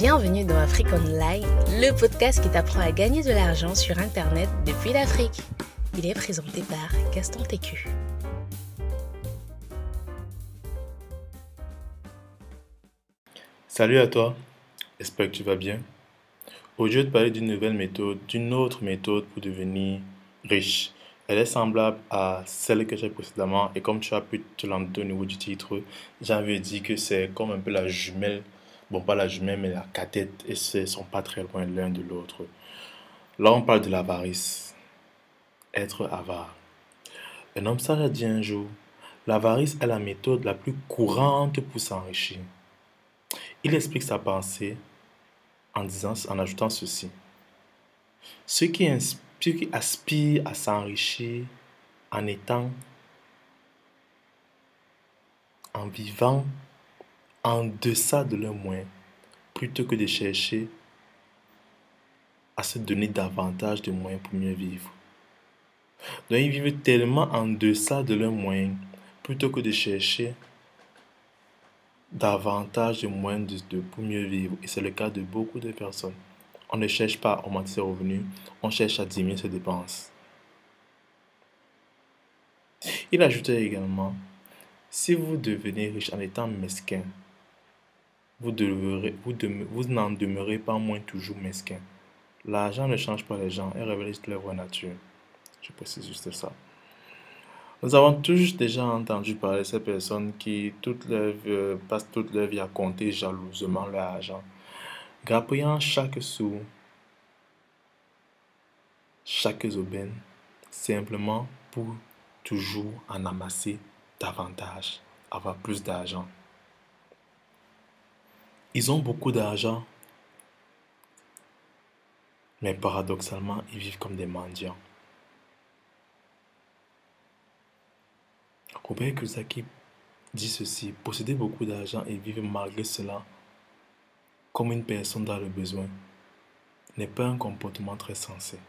Bienvenue dans Afrique Online, le podcast qui t'apprend à gagner de l'argent sur Internet depuis l'Afrique. Il est présenté par Gaston Técu. Salut à toi, j'espère que tu vas bien. Aujourd'hui, je vais te parler d'une nouvelle méthode, d'une autre méthode pour devenir riche. Elle est semblable à celle que j'ai précédemment et comme tu as pu te l'entendre au niveau du titre, j'avais dit que c'est comme un peu la jumelle bon, pas la jumelle, mais la cadette, et ne sont pas très loin l'un de l'autre. Là, on parle de l'avarice. Être avare. Un homme sage a dit un jour, l'avarice est la méthode la plus courante pour s'enrichir. Il explique sa pensée en, disant, en ajoutant ceci. Ceux qui, ceux qui aspirent à s'enrichir en étant, en vivant en deçà de leurs moyens, plutôt que de chercher à se donner davantage de moyens pour mieux vivre. Donc ils vivent tellement en deçà de leurs moyens, plutôt que de chercher davantage de moyens de, pour mieux vivre. Et c'est le cas de beaucoup de personnes. On ne cherche pas à augmenter ses revenus, on cherche à diminuer ses dépenses. Il ajoutait également, si vous devenez riche en étant mesquin, vous, vous, n'en demeurez pas moins toujours mesquin. L'argent ne change pas les gens et révèle leur vraie nature. Je précise juste ça. Nous avons tous déjà entendu parler de ces personnes qui leur euh, passent toute leur vie à compter jalousement leur argent, grappillant chaque sou, chaque aubaine, simplement pour toujours en amasser davantage, avoir plus d'argent. Ils ont beaucoup d'argent, mais paradoxalement, ils vivent comme des mendiants. Robert Kiyosaki dit ceci, posséder beaucoup d'argent et vivre malgré cela comme une personne dans le besoin n'est pas un comportement très sensé.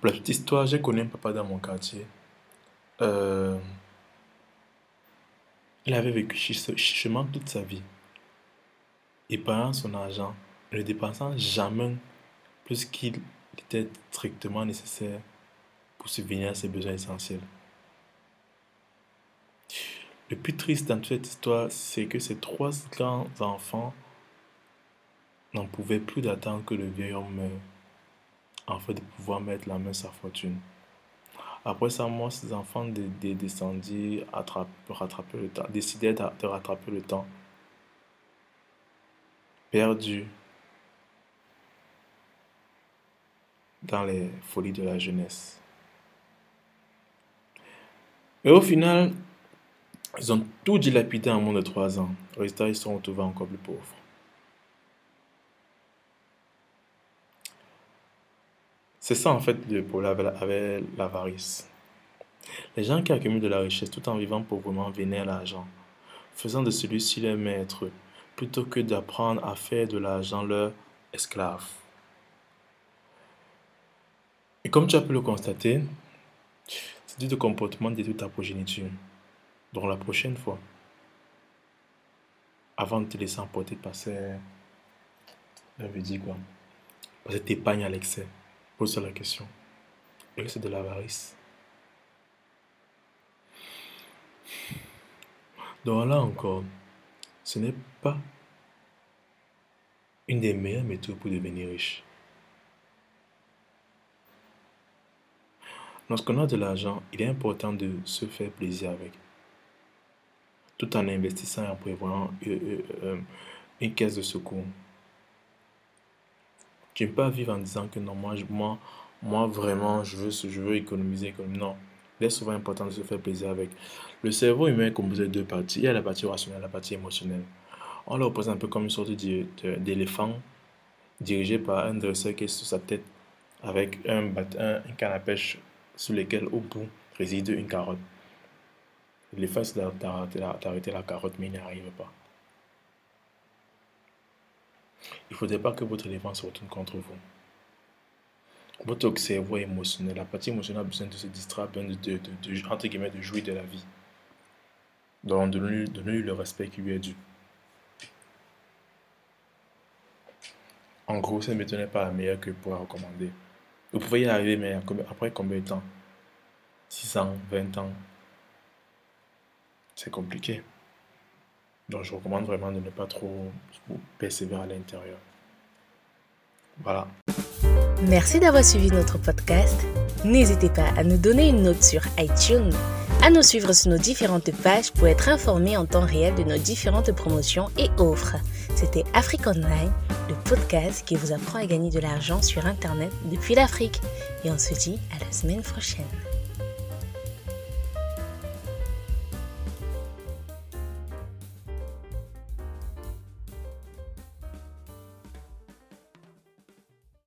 Pour la petite histoire, j'ai connu un papa dans mon quartier. Euh, il avait vécu chichement toute sa vie. Épargnant son argent, ne dépensant jamais plus qu'il était strictement nécessaire pour subvenir à ses besoins essentiels. Le plus triste dans toute cette histoire, c'est que ces trois grands enfants n'en pouvaient plus d'attendre que le vieil homme meure, afin de pouvoir mettre la main sur sa fortune. Après sa mort, ses enfants rattraper le temps, décidèrent de rattraper le temps perdu dans les folies de la jeunesse. Et au final, ils ont tout dilapidé en moins de trois ans. Résultat, ils sont retrouvés encore plus pauvres. C'est ça en fait le problème avec l'avarice. Les gens qui accumulent de la richesse tout en vivant pauvrement vénèrent l'argent, faisant de celui-ci leur maître, plutôt que d'apprendre à faire de l'argent leur esclave. Et comme tu as pu le constater, ce type de comportement détruit ta progéniture. Donc la prochaine fois, avant de te laisser emporter par ces... Je veux dire quoi Par cette épargne à l'excès. Pose la question. Est-ce que c'est de l'avarice? Donc là encore, ce n'est pas une des meilleures méthodes pour devenir riche. Lorsqu'on a de l'argent, il est important de se faire plaisir avec, tout en investissant et en prévoyant euh, euh, euh, une caisse de secours. Tu ne peux pas vivre en disant que non, moi, moi, moi vraiment, je veux, je veux économiser. Comme, non, il est souvent important de se faire plaisir avec. Le cerveau humain est composé de deux parties. Il y a la partie rationnelle la partie émotionnelle. On le représente un peu comme une sorte d'éléphant dirigé par un dresseur qui est sur sa tête avec un, un, un canne sur lequel au bout réside une carotte. L'éléphant essaie d'arrêter la carotte mais il n'y arrive pas. Il ne faudrait pas que votre élément se retourne contre vous. Votre cerveau émotionnel, la partie émotionnelle a besoin de se distraire, besoin de, de, de, entre guillemets, de jouir de la vie. Donc, donnez-lui le respect qui lui est dû. En gros, ça ne tenait pas la meilleure que je pourrais recommander. Vous pouvez y arriver, mais après combien de temps? 6 ans, 20 ans? C'est compliqué. Donc, je recommande vraiment de ne pas trop persévérer à l'intérieur. Voilà. Merci d'avoir suivi notre podcast. N'hésitez pas à nous donner une note sur iTunes, à nous suivre sur nos différentes pages pour être informé en temps réel de nos différentes promotions et offres. C'était Afrique Online, le podcast qui vous apprend à gagner de l'argent sur Internet depuis l'Afrique. Et on se dit à la semaine prochaine.